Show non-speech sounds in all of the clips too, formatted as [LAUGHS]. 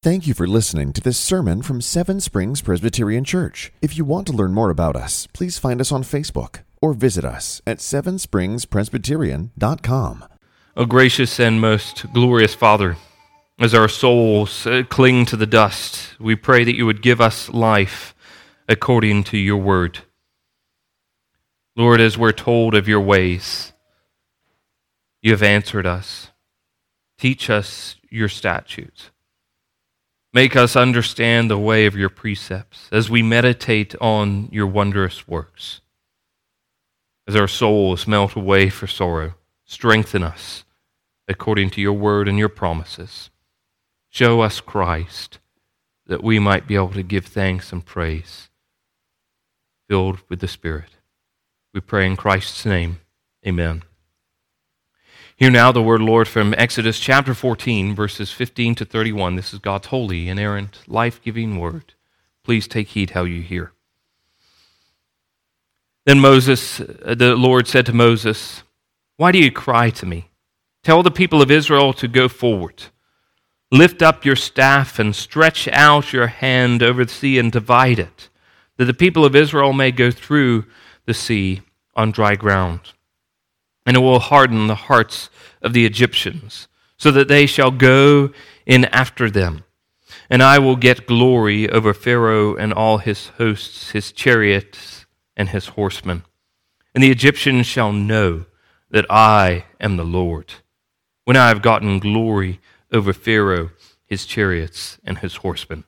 Thank you for listening to this sermon from Seven Springs Presbyterian Church. If you want to learn more about us, please find us on Facebook or visit us at sevenspringspresbyterian.com. O gracious and most glorious Father, as our souls uh, cling to the dust, we pray that you would give us life according to your word. Lord, as we're told of your ways, you have answered us. Teach us your statutes. Make us understand the way of your precepts as we meditate on your wondrous works. As our souls melt away for sorrow, strengthen us according to your word and your promises. Show us Christ that we might be able to give thanks and praise, filled with the Spirit. We pray in Christ's name. Amen. Hear now the word, Lord, from Exodus chapter 14, verses 15 to 31. This is God's holy, inerrant, life giving word. Please take heed how you hear. Then Moses, uh, the Lord said to Moses, Why do you cry to me? Tell the people of Israel to go forward. Lift up your staff and stretch out your hand over the sea and divide it, that the people of Israel may go through the sea on dry ground and it will harden the hearts of the Egyptians, so that they shall go in after them. And I will get glory over Pharaoh and all his hosts, his chariots, and his horsemen. And the Egyptians shall know that I am the Lord, when I have gotten glory over Pharaoh, his chariots, and his horsemen.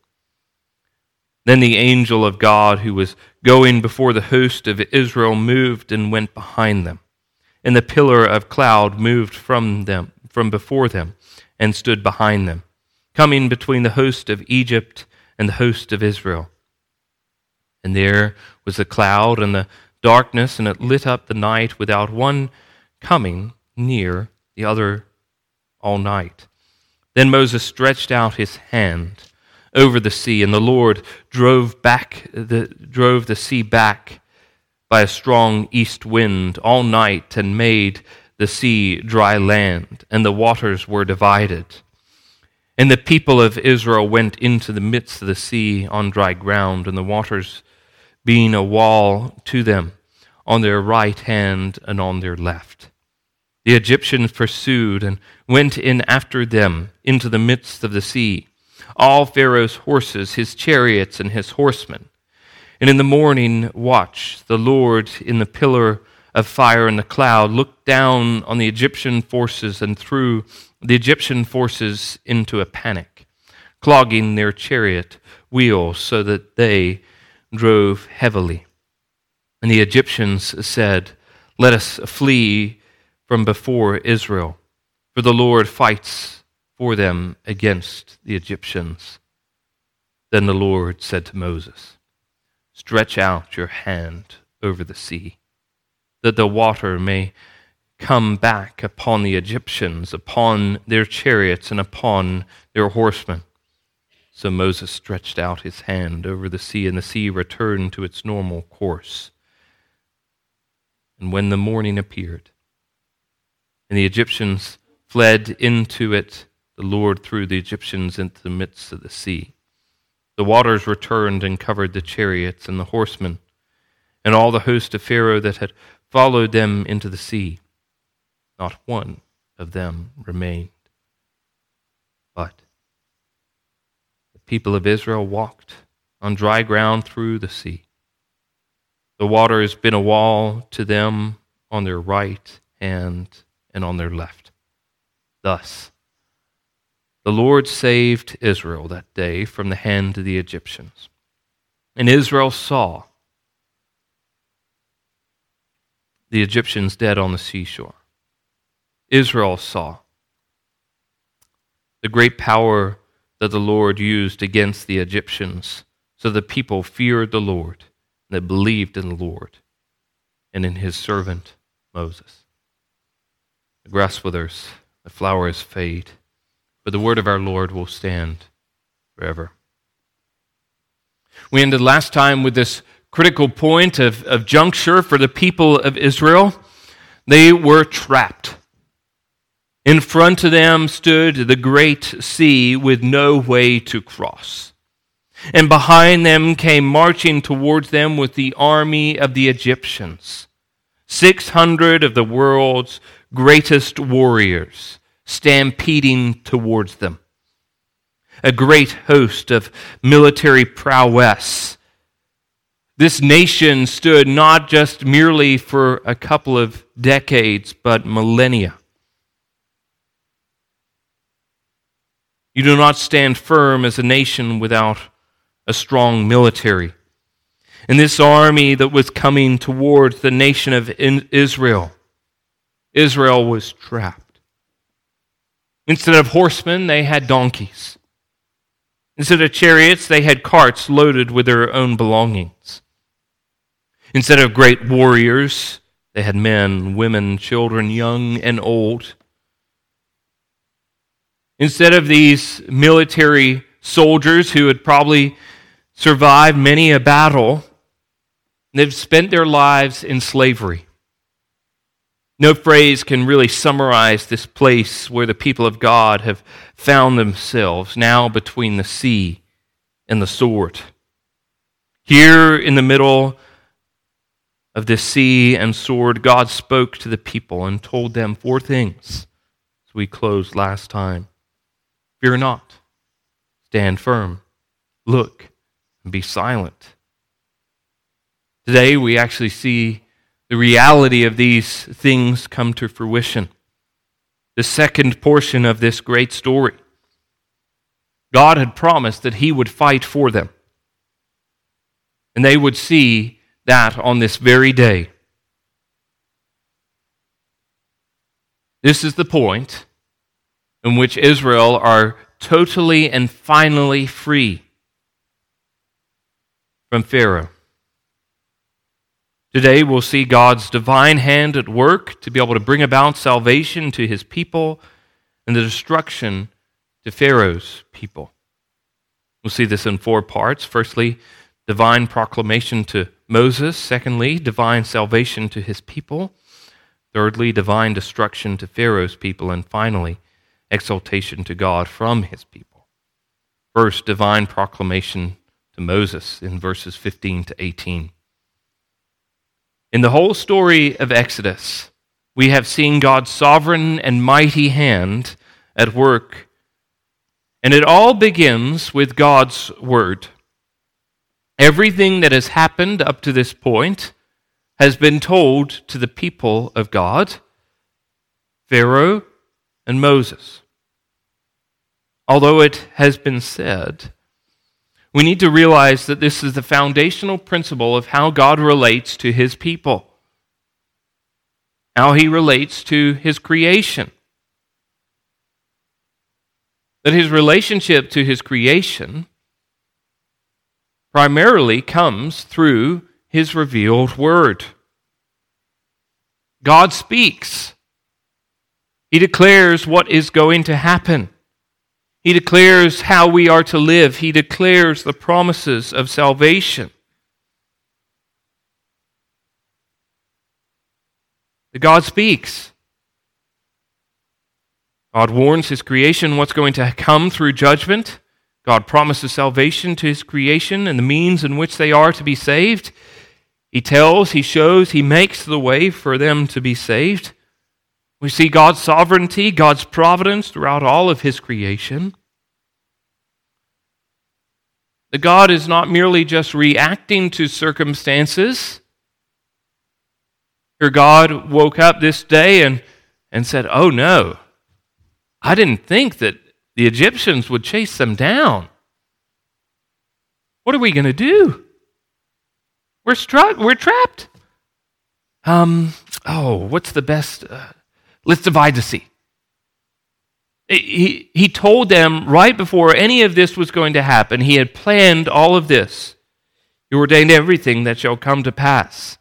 Then the angel of God, who was going before the host of Israel, moved and went behind them and the pillar of cloud moved from them from before them and stood behind them coming between the host of Egypt and the host of Israel. And there was the cloud and the darkness and it lit up the night without one coming near the other all night. Then Moses stretched out his hand over the sea and the Lord drove back the drove the sea back by a strong east wind all night and made the sea dry land, and the waters were divided. And the people of Israel went into the midst of the sea on dry ground, and the waters being a wall to them on their right hand and on their left. The Egyptians pursued and went in after them into the midst of the sea, all Pharaoh's horses, his chariots, and his horsemen and in the morning watch, the Lord in the pillar of fire and the cloud looked down on the Egyptian forces and threw the Egyptian forces into a panic, clogging their chariot wheels so that they drove heavily. And the Egyptians said, Let us flee from before Israel, for the Lord fights for them against the Egyptians. Then the Lord said to Moses, Stretch out your hand over the sea, that the water may come back upon the Egyptians, upon their chariots, and upon their horsemen. So Moses stretched out his hand over the sea, and the sea returned to its normal course. And when the morning appeared, and the Egyptians fled into it, the Lord threw the Egyptians into the midst of the sea the waters returned and covered the chariots and the horsemen, and all the host of Pharaoh that had followed them into the sea. Not one of them remained. But the people of Israel walked on dry ground through the sea. The water has been a wall to them on their right hand and on their left. Thus, the Lord saved Israel that day from the hand of the Egyptians. And Israel saw the Egyptians dead on the seashore. Israel saw the great power that the Lord used against the Egyptians, so the people feared the Lord, and they believed in the Lord and in his servant Moses. The grass withers, the flowers fade but the word of our Lord will stand forever. We ended last time with this critical point of, of juncture for the people of Israel. They were trapped. In front of them stood the great sea with no way to cross. And behind them came marching towards them with the army of the Egyptians, 600 of the world's greatest warriors stampeding towards them. A great host of military prowess. This nation stood not just merely for a couple of decades, but millennia. You do not stand firm as a nation without a strong military. And this army that was coming towards the nation of Israel, Israel was trapped. Instead of horsemen, they had donkeys. Instead of chariots, they had carts loaded with their own belongings. Instead of great warriors, they had men, women, children, young and old. Instead of these military soldiers who had probably survived many a battle, they've spent their lives in slavery. No phrase can really summarize this place where the people of God have found themselves now between the sea and the sword. Here in the middle of this sea and sword, God spoke to the people and told them four things as we closed last time. Fear not, stand firm, look, and be silent. Today, we actually see the reality of these things come to fruition. The second portion of this great story. God had promised that He would fight for them. And they would see that on this very day. This is the point in which Israel are totally and finally free from Pharaoh. Today, we'll see God's divine hand at work to be able to bring about salvation to his people and the destruction to Pharaoh's people. We'll see this in four parts. Firstly, divine proclamation to Moses. Secondly, divine salvation to his people. Thirdly, divine destruction to Pharaoh's people. And finally, exaltation to God from his people. First, divine proclamation to Moses in verses 15 to 18. In the whole story of Exodus, we have seen God's sovereign and mighty hand at work. And it all begins with God's word. Everything that has happened up to this point has been told to the people of God, Pharaoh and Moses. Although it has been said we need to realize that this is the foundational principle of how God relates to his people, how he relates to his creation. That his relationship to his creation primarily comes through his revealed word. God speaks. He declares what is going to happen. He declares how we are to live. He declares the promises of salvation. God speaks. God warns his creation what's going to come through judgment. God promises salvation to his creation and the means in which they are to be saved. He tells, he shows, he makes the way for them to be saved. We see God's sovereignty, God's providence throughout all of His creation. That God is not merely just reacting to circumstances. Your God woke up this day and, and said, Oh no, I didn't think that the Egyptians would chase them down. What are we going to do? We're, struck, we're trapped. Um, oh, what's the best? Uh, Let's divide the sea. He, he told them right before any of this was going to happen, he had planned all of this. He ordained everything that shall come to pass.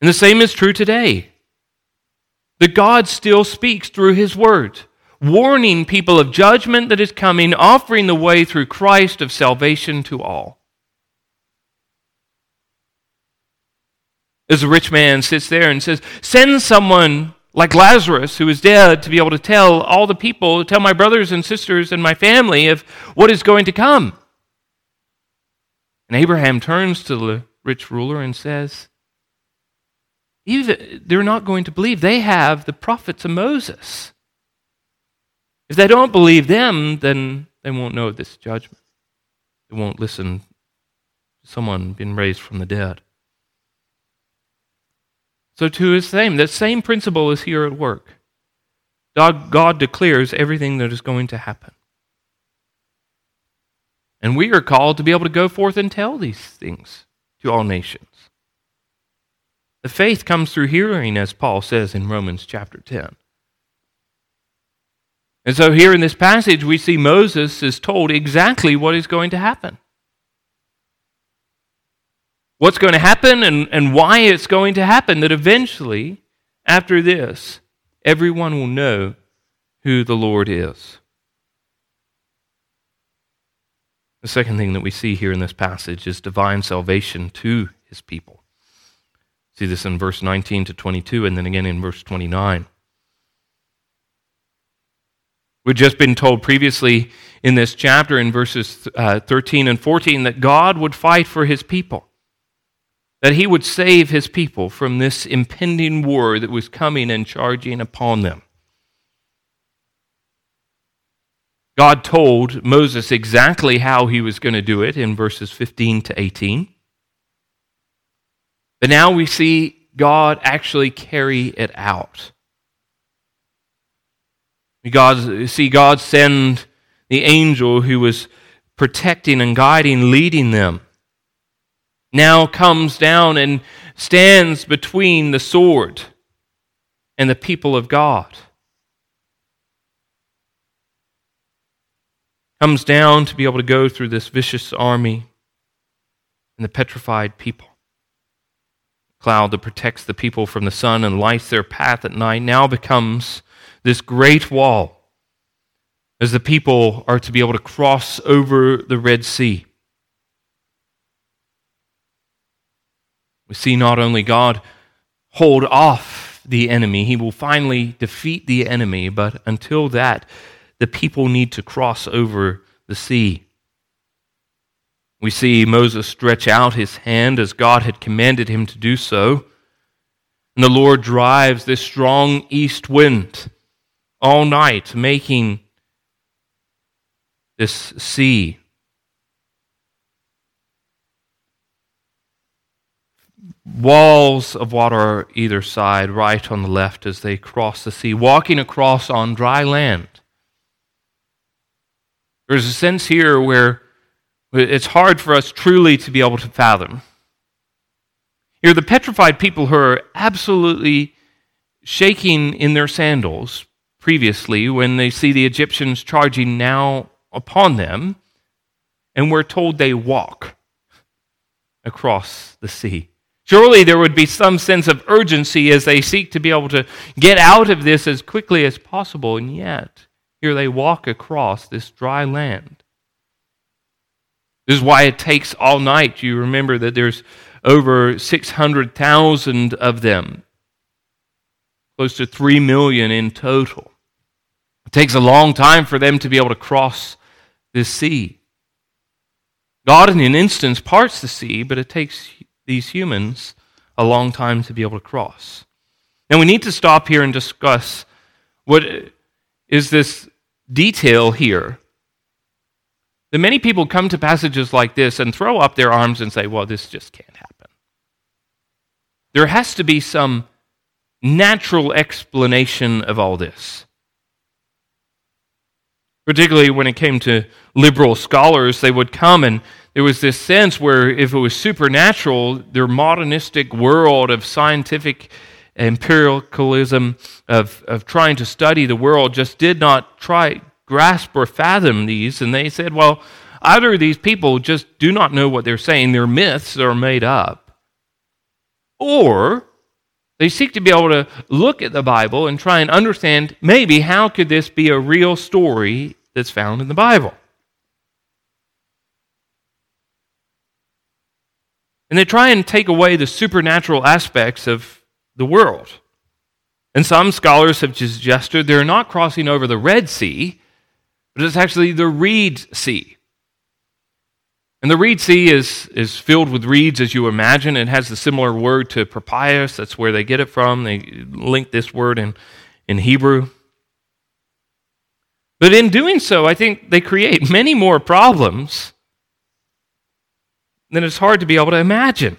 And the same is true today. The God still speaks through his word, warning people of judgment that is coming, offering the way through Christ of salvation to all. As a rich man sits there and says, Send someone like Lazarus, who is dead, to be able to tell all the people, tell my brothers and sisters and my family of what is going to come. And Abraham turns to the rich ruler and says, even, they're not going to believe. They have the prophets of Moses. If they don't believe them, then they won't know this judgment. They won't listen to someone being raised from the dead. So, to his same, that same principle is here at work. God, God declares everything that is going to happen. And we are called to be able to go forth and tell these things to all nations. The faith comes through hearing, as Paul says in Romans chapter 10. And so, here in this passage, we see Moses is told exactly what is going to happen. What's going to happen and, and why it's going to happen, that eventually, after this, everyone will know who the Lord is. The second thing that we see here in this passage is divine salvation to his people. See this in verse 19 to 22, and then again in verse 29. We've just been told previously in this chapter, in verses uh, 13 and 14, that God would fight for his people, that he would save his people from this impending war that was coming and charging upon them. God told Moses exactly how he was going to do it in verses 15 to 18. But now we see God actually carry it out. God, see God send the angel who was protecting and guiding, leading them. Now comes down and stands between the sword and the people of God. Comes down to be able to go through this vicious army and the petrified people. Cloud that protects the people from the sun and lights their path at night now becomes this great wall as the people are to be able to cross over the Red Sea. We see not only God hold off the enemy, he will finally defeat the enemy, but until that, the people need to cross over the sea. We see Moses stretch out his hand as God had commanded him to do so. And the Lord drives this strong east wind all night, making this sea walls of water either side, right on the left as they cross the sea, walking across on dry land. There's a sense here where it's hard for us truly to be able to fathom. Here, the petrified people who are absolutely shaking in their sandals previously when they see the Egyptians charging now upon them, and we're told they walk across the sea. Surely there would be some sense of urgency as they seek to be able to get out of this as quickly as possible, and yet here they walk across this dry land. This is why it takes all night. You remember that there's over 600,000 of them, close to 3 million in total. It takes a long time for them to be able to cross this sea. God, in an instance, parts the sea, but it takes these humans a long time to be able to cross. Now, we need to stop here and discuss what is this detail here. That many people come to passages like this and throw up their arms and say, well, this just can't happen. There has to be some natural explanation of all this particularly when it came to liberal scholars, they would come and there was this sense where if it was supernatural, their modernistic world of scientific empiricalism, of, of trying to study the world, just did not try, grasp, or fathom these. And they said, well, either these people just do not know what they're saying, their myths are made up, or they seek to be able to look at the Bible and try and understand maybe how could this be a real story that's found in the Bible. And they try and take away the supernatural aspects of the world. And some scholars have suggested they're not crossing over the Red Sea, but it's actually the Reed Sea. And the Reed Sea is, is filled with reeds, as you imagine. It has the similar word to papyrus. That's where they get it from. They link this word in, in Hebrew. But in doing so, I think they create many more problems than it's hard to be able to imagine.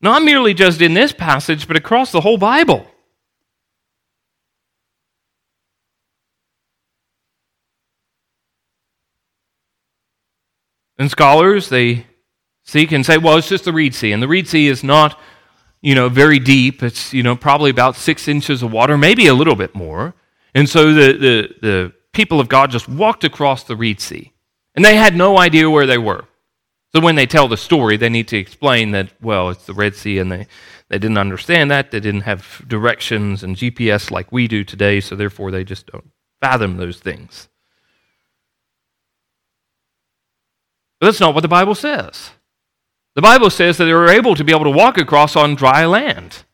Not merely just in this passage, but across the whole Bible. And scholars, they seek and say, well, it's just the Reed Sea. And the Reed Sea is not, you know, very deep. It's, you know, probably about six inches of water, maybe a little bit more. And so the, the, the people of God just walked across the Reed Sea. And they had no idea where they were. So when they tell the story, they need to explain that, well, it's the Red Sea, and they, they didn't understand that. They didn't have directions and GPS like we do today, so therefore they just don't fathom those things. But that's not what the Bible says. The Bible says that they were able to be able to walk across on dry land.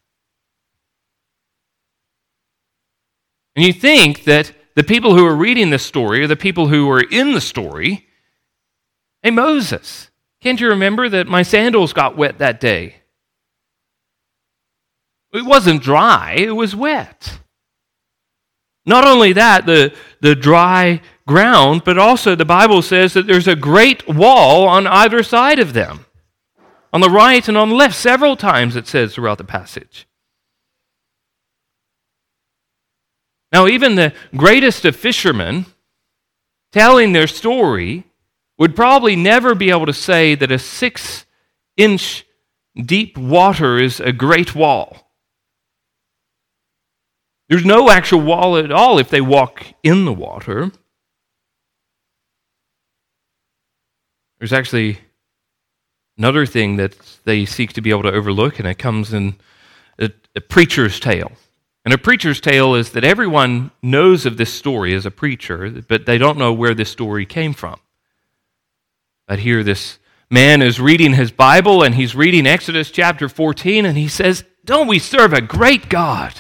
And you think that the people who are reading this story are the people who are in the story. Hey, Moses, can't you remember that my sandals got wet that day? It wasn't dry, it was wet. Not only that, the, the dry ground, but also the Bible says that there's a great wall on either side of them. On the right and on the left, several times it says throughout the passage. Now, even the greatest of fishermen telling their story would probably never be able to say that a six inch deep water is a great wall. There's no actual wall at all if they walk in the water. There's actually another thing that they seek to be able to overlook, and it comes in a, a preacher's tale. And a preacher's tale is that everyone knows of this story as a preacher, but they don't know where this story came from. But here, this man is reading his Bible and he's reading Exodus chapter 14, and he says, Don't we serve a great God?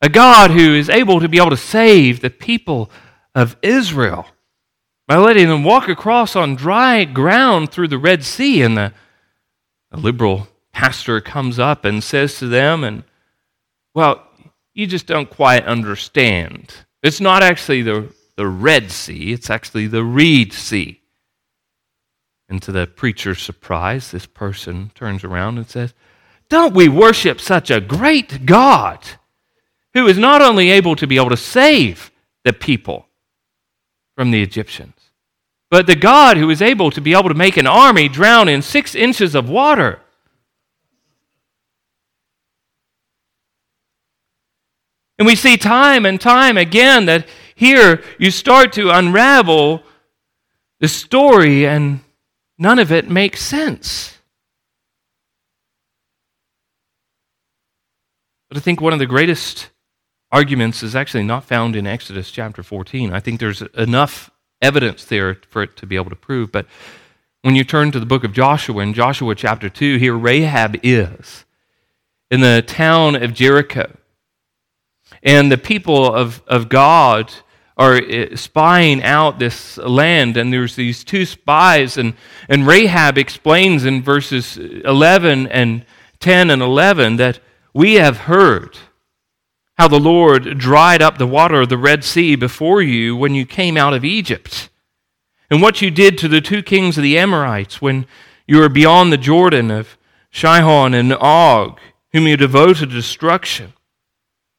A God who is able to be able to save the people of Israel by letting them walk across on dry ground through the Red Sea. And the, the liberal pastor comes up and says to them, and well, you just don't quite understand. It's not actually the, the Red Sea, it's actually the Reed Sea. And to the preacher's surprise, this person turns around and says, Don't we worship such a great God who is not only able to be able to save the people from the Egyptians, but the God who is able to be able to make an army drown in six inches of water? And we see time and time again that here you start to unravel the story and None of it makes sense. But I think one of the greatest arguments is actually not found in Exodus chapter 14. I think there's enough evidence there for it to be able to prove. But when you turn to the book of Joshua, in Joshua chapter 2, here Rahab is in the town of Jericho. And the people of, of God are uh, spying out this land, and there's these two spies, and, and Rahab explains in verses 11 and 10 and 11 that we have heard how the Lord dried up the water of the Red Sea before you when you came out of Egypt, and what you did to the two kings of the Amorites when you were beyond the Jordan of Sihon and Og, whom you devoted to destruction.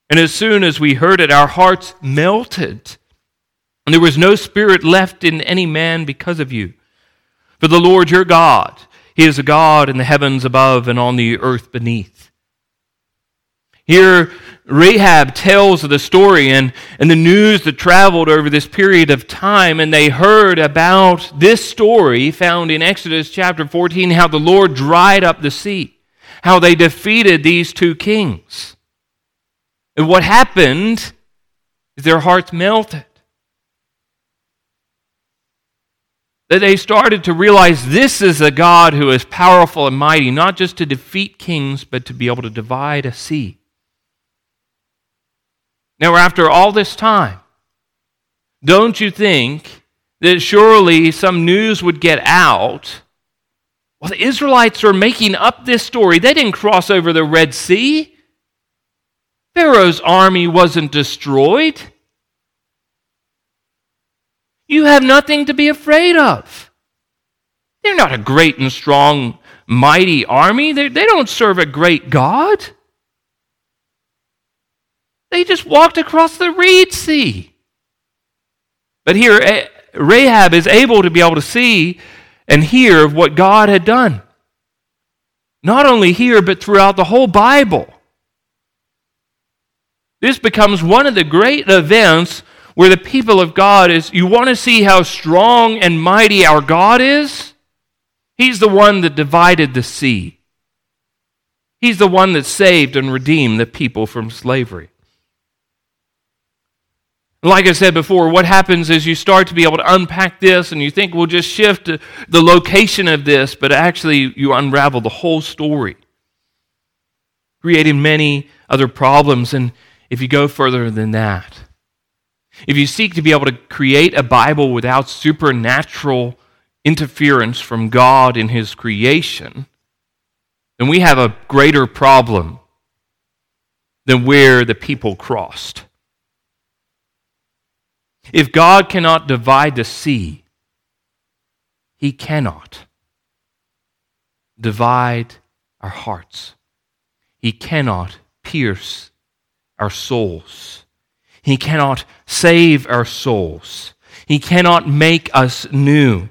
And as soon as we heard it, our hearts melted and there was no spirit left in any man because of you. For the Lord your God, He is a God in the heavens above and on the earth beneath. Here, Rahab tells the story and, and the news that traveled over this period of time, and they heard about this story found in Exodus chapter 14 how the Lord dried up the sea, how they defeated these two kings. And what happened is their hearts melted. That they started to realize this is a God who is powerful and mighty, not just to defeat kings, but to be able to divide a sea. Now, after all this time, don't you think that surely some news would get out? Well, the Israelites are making up this story. They didn't cross over the Red Sea. Pharaoh's army wasn't destroyed. You have nothing to be afraid of. They're not a great and strong, mighty army. They're, they do not serve a great God. They just walked across the Reed Sea. But here, eh, Rahab is able to be able to see and hear of what God had done. Not only here, but throughout the whole Bible. This becomes one of the great events where the people of God is you want to see how strong and mighty our God is? He's the one that divided the sea. He's the one that saved and redeemed the people from slavery. Like I said before, what happens is you start to be able to unpack this and you think we'll just shift the location of this, but actually you unravel the whole story, creating many other problems. And if you go further than that, if you seek to be able to create a Bible without supernatural interference from God in His creation, then we have a greater problem than where the people crossed. If God cannot divide the sea, He cannot divide our hearts. He cannot pierce our souls. He cannot save our souls. He cannot make us new.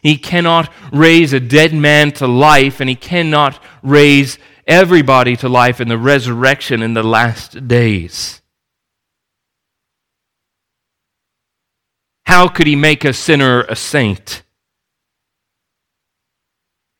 He cannot raise a dead man to life, and he cannot raise everybody to life in the resurrection in the last days. How could he make a sinner a saint?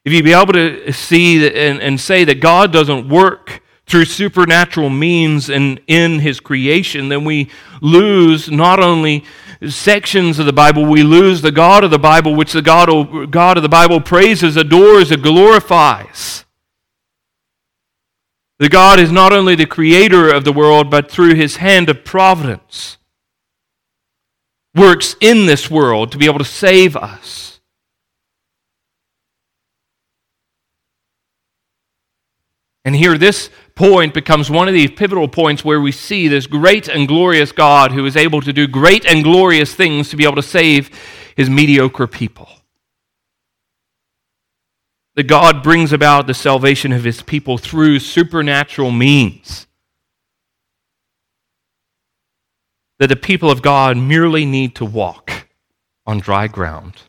If you be able to see and, and say that God doesn't work through supernatural means and in his creation, then we lose not only sections of the Bible, we lose the God of the Bible, which the God, God of the Bible praises, adores, and glorifies. The God is not only the creator of the world, but through his hand of providence, works in this world to be able to save us. And here, this point becomes one of these pivotal points where we see this great and glorious God who is able to do great and glorious things to be able to save his mediocre people. That God brings about the salvation of his people through supernatural means. That the people of God merely need to walk on dry ground.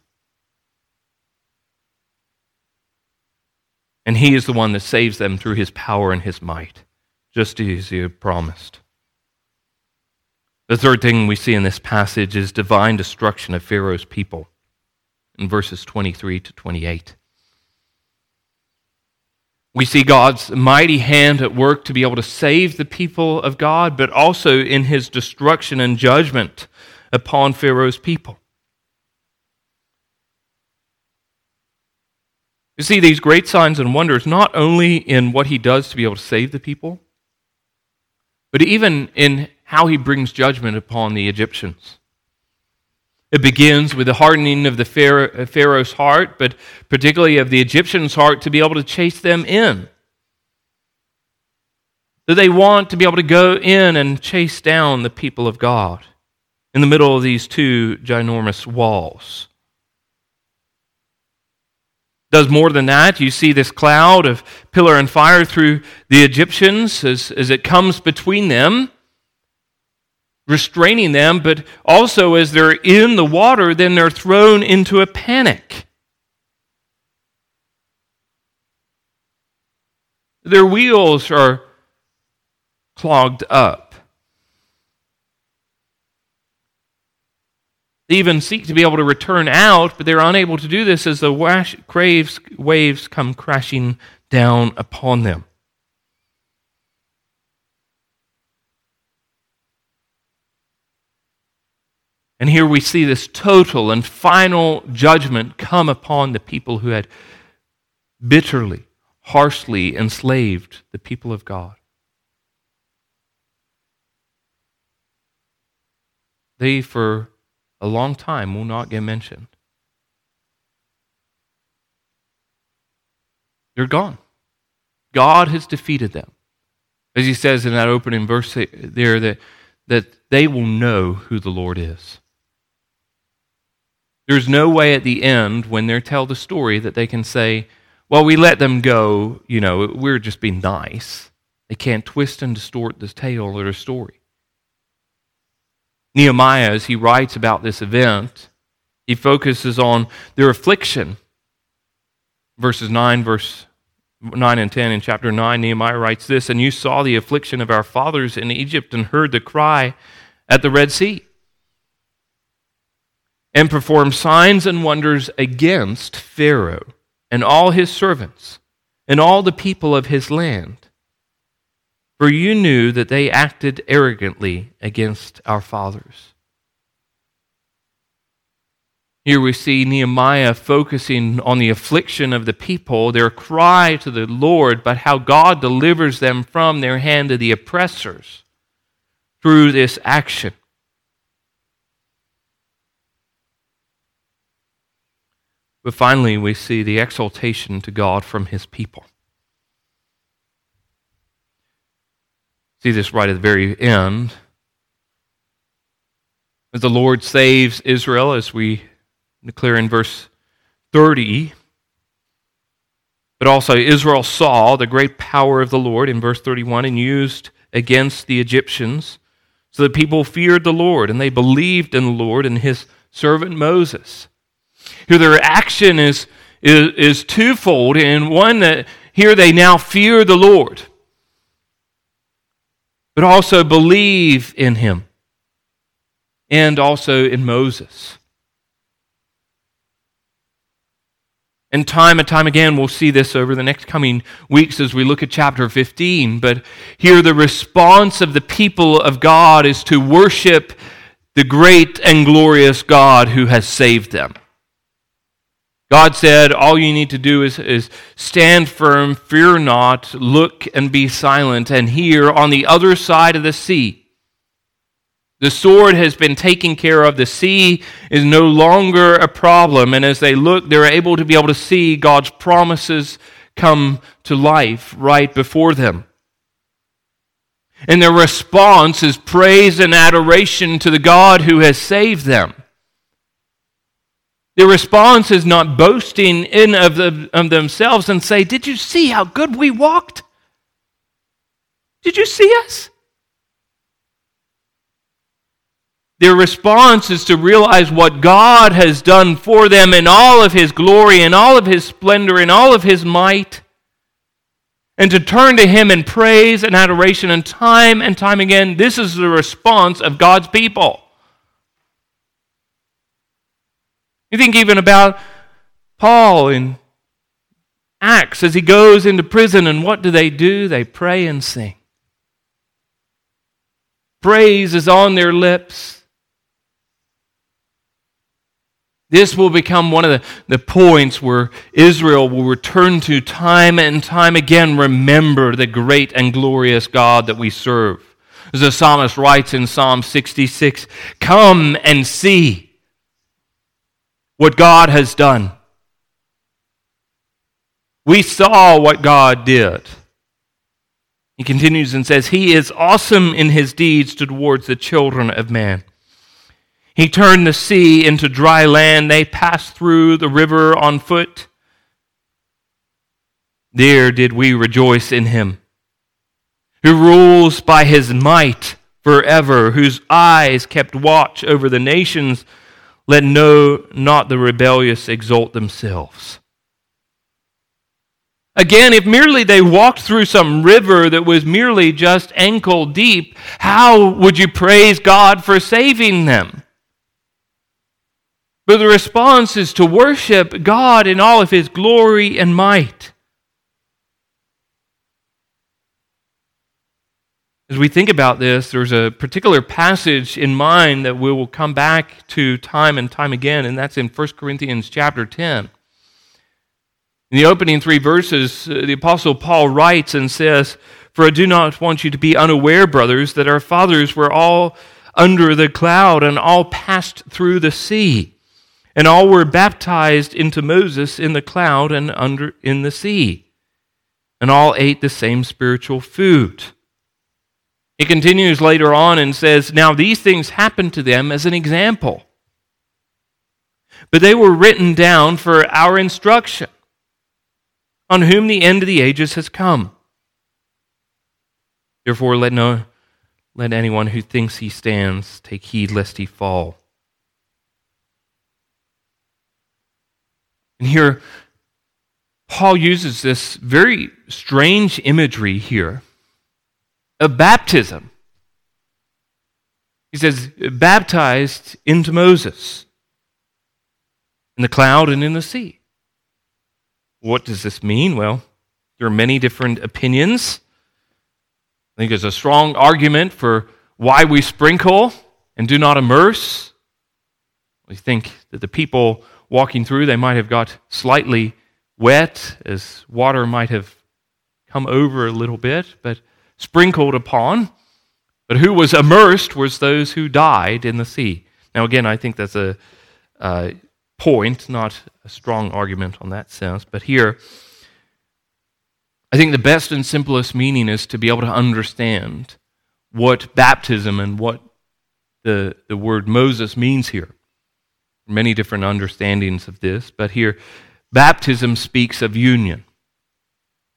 And he is the one that saves them through his power and his might, just as he had promised. The third thing we see in this passage is divine destruction of Pharaoh's people in verses 23 to 28. We see God's mighty hand at work to be able to save the people of God, but also in his destruction and judgment upon Pharaoh's people. You see these great signs and wonders not only in what he does to be able to save the people, but even in how he brings judgment upon the Egyptians. It begins with the hardening of the Pharaoh's heart, but particularly of the Egyptians' heart to be able to chase them in. That they want to be able to go in and chase down the people of God in the middle of these two ginormous walls does more than that. You see this cloud of pillar and fire through the Egyptians as, as it comes between them, restraining them, but also as they're in the water, then they're thrown into a panic. Their wheels are clogged up. Even seek to be able to return out, but they're unable to do this as the waves, waves come crashing down upon them. And here we see this total and final judgment come upon the people who had bitterly, harshly enslaved the people of God. They, for a long time, will not get mentioned. They're gone. God has defeated them. As he says in that opening verse there, that, that they will know who the Lord is. There's no way at the end, when they tell the story, that they can say, well, we let them go, you know, we're just being nice. They can't twist and distort the tale or the story. Nehemiah, as he writes about this event, he focuses on their affliction. Verses 9, verse 9 and 10 in chapter 9, Nehemiah writes this And you saw the affliction of our fathers in Egypt and heard the cry at the Red Sea, and performed signs and wonders against Pharaoh and all his servants and all the people of his land. For you knew that they acted arrogantly against our fathers. Here we see Nehemiah focusing on the affliction of the people, their cry to the Lord, but how God delivers them from their hand of the oppressors through this action. But finally, we see the exaltation to God from his people. See this right at the very end. As the Lord saves Israel, as we declare in verse 30. But also, Israel saw the great power of the Lord in verse 31 and used against the Egyptians. So the people feared the Lord and they believed in the Lord and his servant Moses. Here, their action is, is, is twofold. And one, that here they now fear the Lord, but also believe in him and also in Moses. And time and time again, we'll see this over the next coming weeks as we look at chapter 15. But here, the response of the people of God is to worship the great and glorious God who has saved them. God said, All you need to do is, is stand firm, fear not, look and be silent. And here, on the other side of the sea, the sword has been taken care of. The sea is no longer a problem. And as they look, they're able to be able to see God's promises come to life right before them. And their response is praise and adoration to the God who has saved them. Their response is not boasting in of, the, of themselves and say, Did you see how good we walked? Did you see us? Their response is to realize what God has done for them in all of His glory, in all of His splendor, in all of His might, and to turn to Him in praise and adoration. And time and time again, this is the response of God's people. You think even about Paul in Acts as he goes into prison, and what do they do? They pray and sing. Praise is on their lips. This will become one of the, the points where Israel will return to time and time again. Remember the great and glorious God that we serve. As the psalmist writes in Psalm 66 Come and see what God has done. We saw what God did. He continues and says, He is awesome in his deeds towards the children of man. He turned the sea into dry land. They passed through the river on foot. There did we rejoice in him, who rules by his might forever, whose eyes kept watch over the nations. Let no not the rebellious exalt themselves. Again, if merely they walked through some river that was merely just ankle deep, how would you praise God for saving them? But the response is to worship God in all of his glory and might. As we think about this, there's a particular passage in mind that we will come back to time and time again, and that's in 1 Corinthians chapter 10. In the opening three verses, uh, the Apostle Paul writes and says, For I do not want you to be unaware, brothers, that our fathers were all under the cloud and all passed through the sea, and all were baptized into Moses in the cloud and under in the sea, and all ate the same spiritual food. He continues later on and says, Now these things happened to them as an example, but they were written down for our instruction on whom the end of the ages has come. Therefore, let, no, let anyone who thinks he stands take heed lest he fall. And here, Paul uses this very strange imagery here of baptism. He says, baptized into Moses in the cloud and in the sea. What does this mean? Well, there are many different opinions. I think there's a strong argument for why we sprinkle and do not immerse. We think that the people walking through, they might have got slightly wet, as water might have come over a little bit, but sprinkled upon. But who was immersed was those who died in the sea. Now, again, I think that's a, point, not a strong argument on that sense. But here, I think the best and simplest meaning is to be able to understand what baptism and what the, the word Moses means here. Many different understandings of this, but here, baptism speaks of union.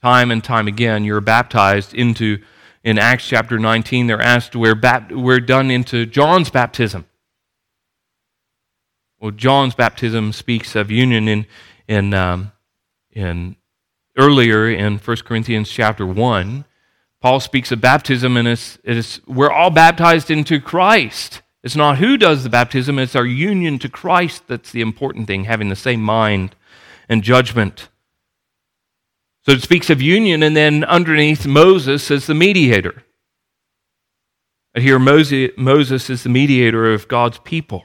Time and time again, you're baptized into, in Acts chapter 19, they're asked, we're, we're done into John's baptism. Well, John's baptism speaks of union in, in, um, in earlier in 1 Corinthians chapter 1. Paul speaks of baptism, and it's, it's, we're all baptized into Christ. It's not who does the baptism, it's our union to Christ that's the important thing, having the same mind and judgment. So it speaks of union, and then underneath Moses as the mediator. And here Moses is the mediator of God's people.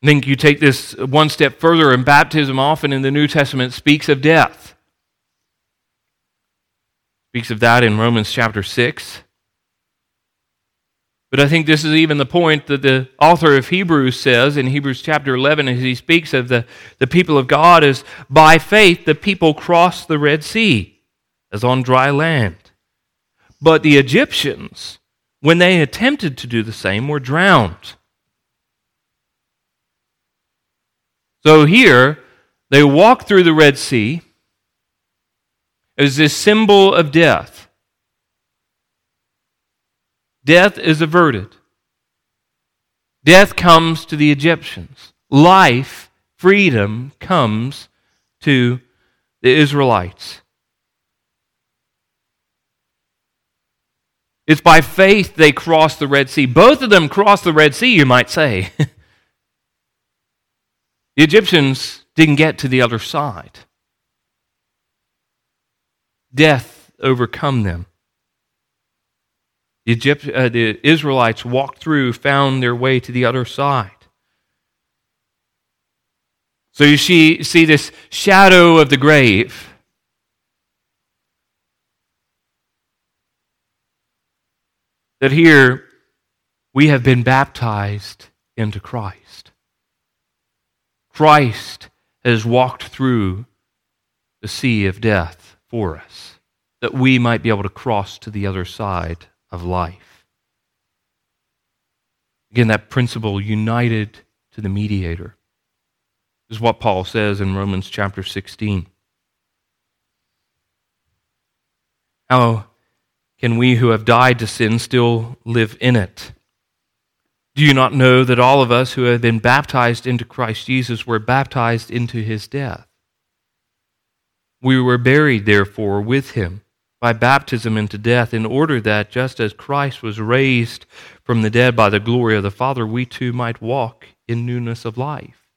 I think you take this one step further, and baptism often in the New Testament speaks of death. Speaks of that in Romans chapter 6. But I think this is even the point that the author of Hebrews says in Hebrews chapter 11 as he speaks of the, the people of God is by faith the people crossed the Red Sea as on dry land. But the Egyptians, when they attempted to do the same, were drowned. So here, they walk through the Red Sea as this symbol of death. Death is averted. Death comes to the Egyptians. Life, freedom comes to the Israelites. It's by faith they cross the Red Sea. Both of them cross the Red Sea, you might say. [LAUGHS] The Egyptians didn't get to the other side. Death overcome them. The, Egypt, uh, the Israelites walked through, found their way to the other side. So you see, see this shadow of the grave. That here we have been baptized into Christ. Christ has walked through the sea of death for us, that we might be able to cross to the other side of life. Again, that principle united to the mediator is what Paul says in Romans chapter 16. How can we who have died to sin still live in it? Do you not know that all of us who have been baptized into Christ Jesus were baptized into his death? We were buried, therefore, with him by baptism into death, in order that, just as Christ was raised from the dead by the glory of the Father, we too might walk in newness of life.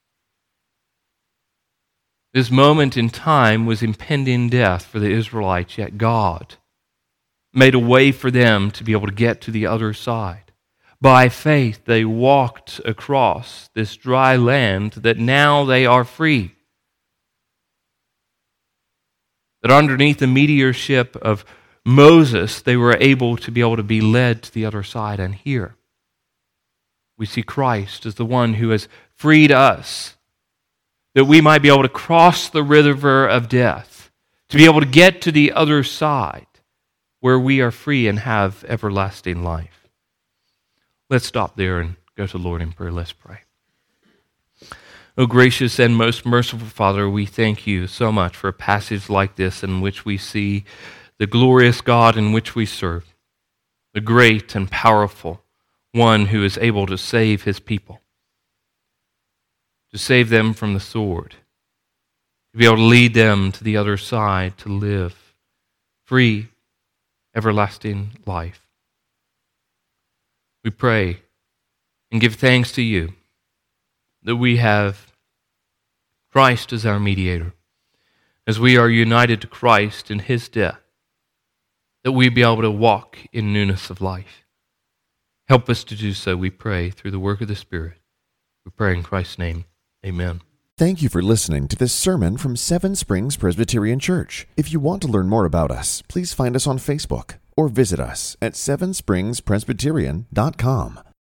This moment in time was impending death for the Israelites, yet God made a way for them to be able to get to the other side. By faith, they walked across this dry land that now they are free. That underneath the mediatorship of Moses, they were able to be able to be led to the other side. And here, we see Christ as the one who has freed us that we might be able to cross the river of death, to be able to get to the other side where we are free and have everlasting life. Let's stop there and go to the Lord in prayer. Let's pray. O gracious and most merciful Father, we thank you so much for a passage like this in which we see the glorious God in which we serve, the great and powerful one who is able to save his people, to save them from the sword, to be able to lead them to the other side, to live free, everlasting life. We pray and give thanks to you that we have Christ as our mediator, as we are united to Christ in his death, that we be able to walk in newness of life. Help us to do so, we pray, through the work of the Spirit. We pray in Christ's name. Amen. Thank you for listening to this sermon from Seven Springs Presbyterian Church. If you want to learn more about us, please find us on Facebook or visit us at sevenspringspresbyterian.com.